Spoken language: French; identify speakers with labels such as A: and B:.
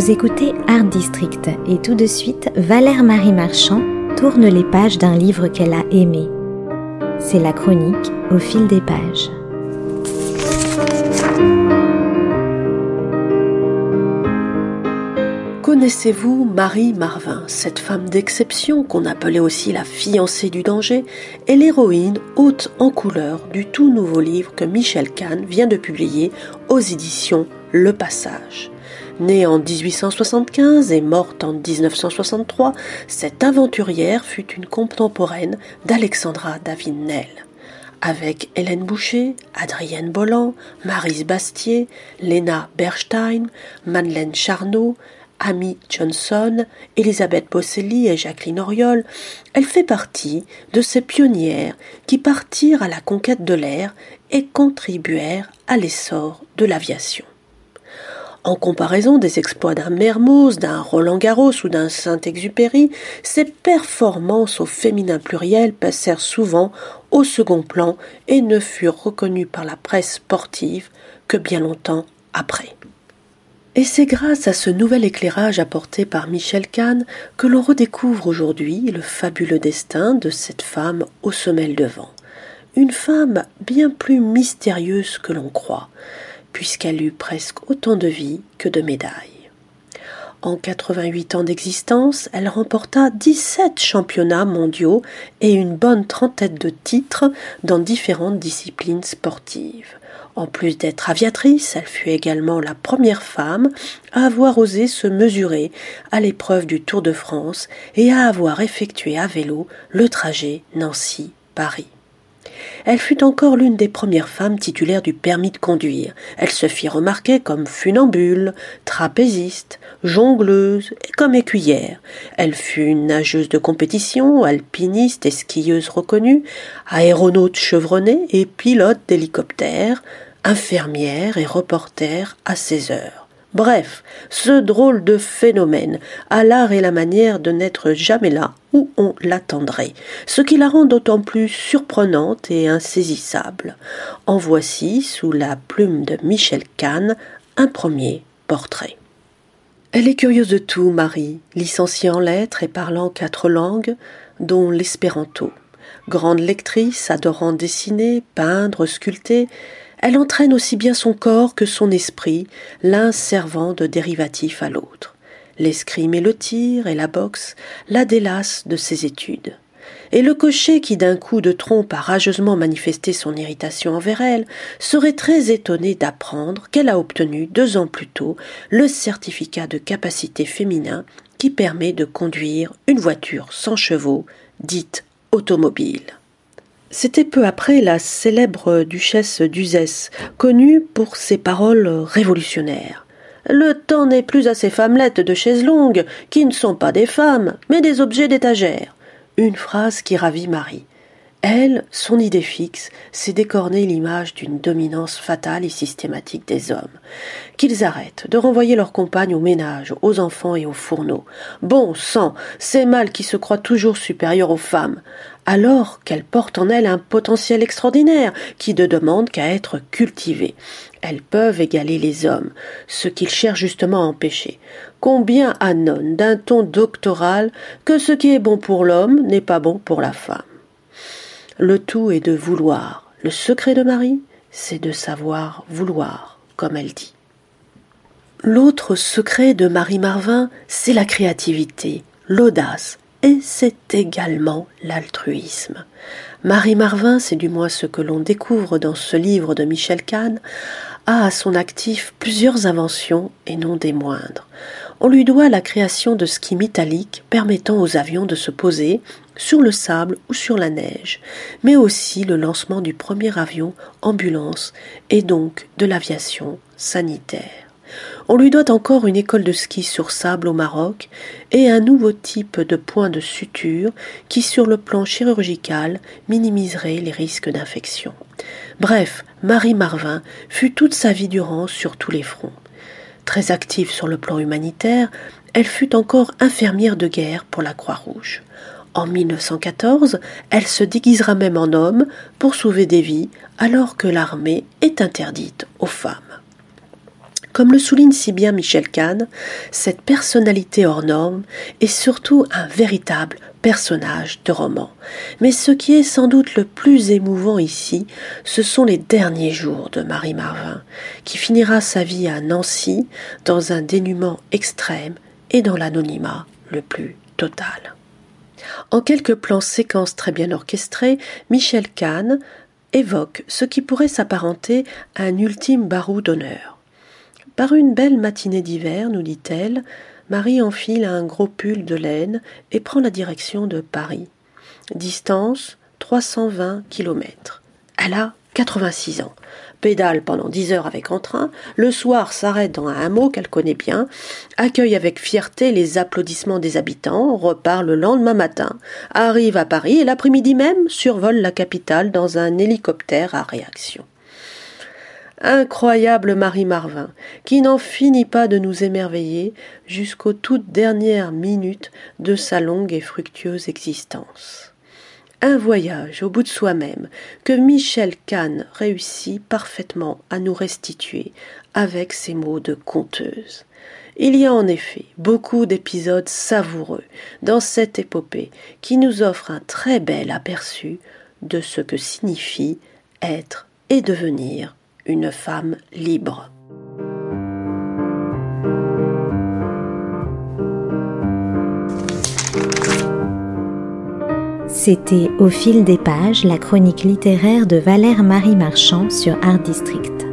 A: Vous écoutez Art District et tout de suite, Valère Marie Marchand tourne les pages d'un livre qu'elle a aimé. C'est la chronique au fil des pages.
B: Connaissez-vous Marie Marvin, cette femme d'exception qu'on appelait aussi la fiancée du danger, et l'héroïne haute en couleur du tout nouveau livre que Michel Kahn vient de publier aux éditions Le Passage. Née en 1875 et morte en 1963, cette aventurière fut une contemporaine d'Alexandra David-Nel. Avec Hélène Boucher, Adrienne Bolland, Marise Bastier, Léna Berstein, Madeleine Charnot, Amy Johnson, Elisabeth Bosselli et Jacqueline Oriol, elle fait partie de ces pionnières qui partirent à la conquête de l'air et contribuèrent à l'essor de l'aviation. En comparaison des exploits d'un Mermoz, d'un Roland Garros ou d'un Saint-Exupéry, ses performances au féminin pluriel passèrent souvent au second plan et ne furent reconnues par la presse sportive que bien longtemps après. Et c'est grâce à ce nouvel éclairage apporté par Michel Kahn que l'on redécouvre aujourd'hui le fabuleux destin de cette femme aux semelles de vent. Une femme bien plus mystérieuse que l'on croit, puisqu'elle eut presque autant de vie que de médailles. En 88 ans d'existence, elle remporta 17 championnats mondiaux et une bonne trentaine de titres dans différentes disciplines sportives. En plus d'être aviatrice, elle fut également la première femme à avoir osé se mesurer à l'épreuve du Tour de France et à avoir effectué à vélo le trajet Nancy-Paris. Elle fut encore l'une des premières femmes titulaires du permis de conduire. Elle se fit remarquer comme funambule, trapéziste, jongleuse et comme écuyère. Elle fut nageuse de compétition, alpiniste et skieuse reconnue, aéronaute chevronnée et pilote d'hélicoptère, infirmière et reporter à ses heures. Bref, ce drôle de phénomène a l'art et la manière de n'être jamais là où on l'attendrait, ce qui la rend d'autant plus surprenante et insaisissable. En voici, sous la plume de Michel Kahn, un premier portrait. Elle est curieuse de tout, Marie, licenciée en lettres et parlant quatre langues, dont l'espéranto. Grande lectrice, adorant dessiner, peindre, sculpter, elle entraîne aussi bien son corps que son esprit, l'un servant de dérivatif à l'autre. L'escrime et le tir et la boxe la délassent de ses études. Et le cocher qui d'un coup de trompe a rageusement manifesté son irritation envers elle serait très étonné d'apprendre qu'elle a obtenu deux ans plus tôt le certificat de capacité féminin qui permet de conduire une voiture sans chevaux, dite automobile. C'était peu après la célèbre duchesse d'Uzès, connue pour ses paroles révolutionnaires. Le temps n'est plus à ces femmelettes de chaises longues, qui ne sont pas des femmes, mais des objets d'étagère. Une phrase qui ravit Marie. Elle, son idée fixe, c'est d'écorner l'image d'une dominance fatale et systématique des hommes. Qu'ils arrêtent de renvoyer leurs compagnes au ménage, aux enfants et aux fourneaux. Bon sang, ces mâles qui se croient toujours supérieurs aux femmes, alors qu'elles portent en elles un potentiel extraordinaire qui ne demande qu'à être cultivé. Elles peuvent égaler les hommes, ce qu'ils cherchent justement à empêcher. Combien annonce d'un ton doctoral que ce qui est bon pour l'homme n'est pas bon pour la femme. Le tout est de vouloir. Le secret de Marie, c'est de savoir vouloir, comme elle dit. L'autre secret de Marie Marvin, c'est la créativité, l'audace, et c'est également l'altruisme. Marie Marvin, c'est du moins ce que l'on découvre dans ce livre de Michel Kahn, a à son actif plusieurs inventions et non des moindres. On lui doit la création de skis métalliques permettant aux avions de se poser sur le sable ou sur la neige, mais aussi le lancement du premier avion ambulance et donc de l'aviation sanitaire. On lui doit encore une école de ski sur sable au Maroc et un nouveau type de point de suture qui, sur le plan chirurgical, minimiserait les risques d'infection. Bref, Marie Marvin fut toute sa vie durant sur tous les fronts. Très active sur le plan humanitaire, elle fut encore infirmière de guerre pour la Croix-Rouge. En 1914, elle se déguisera même en homme pour sauver des vies alors que l'armée est interdite aux femmes. Comme le souligne si bien Michel Kahn, cette personnalité hors norme est surtout un véritable personnage de roman. Mais ce qui est sans doute le plus émouvant ici, ce sont les derniers jours de Marie Marvin, qui finira sa vie à Nancy dans un dénuement extrême et dans l'anonymat le plus total. En quelques plans séquences très bien orchestrés, Michel Kahn évoque ce qui pourrait s'apparenter à un ultime barou d'honneur. Par une belle matinée d'hiver, nous dit-elle, Marie enfile un gros pull de laine et prend la direction de Paris. Distance 320 kilomètres. Elle a 86 ans pédale pendant dix heures avec entrain, le soir s'arrête dans un hameau qu'elle connaît bien, accueille avec fierté les applaudissements des habitants, repart le lendemain matin, arrive à Paris et l'après-midi même survole la capitale dans un hélicoptère à réaction. Incroyable Marie Marvin, qui n'en finit pas de nous émerveiller jusqu'aux toutes dernières minutes de sa longue et fructueuse existence un voyage au bout de soi-même que Michel Kahn réussit parfaitement à nous restituer avec ses mots de conteuse. Il y a en effet beaucoup d'épisodes savoureux dans cette épopée qui nous offre un très bel aperçu de ce que signifie être et devenir une femme libre.
A: C'était Au fil des pages, la chronique littéraire de Valère Marie Marchand sur Art District.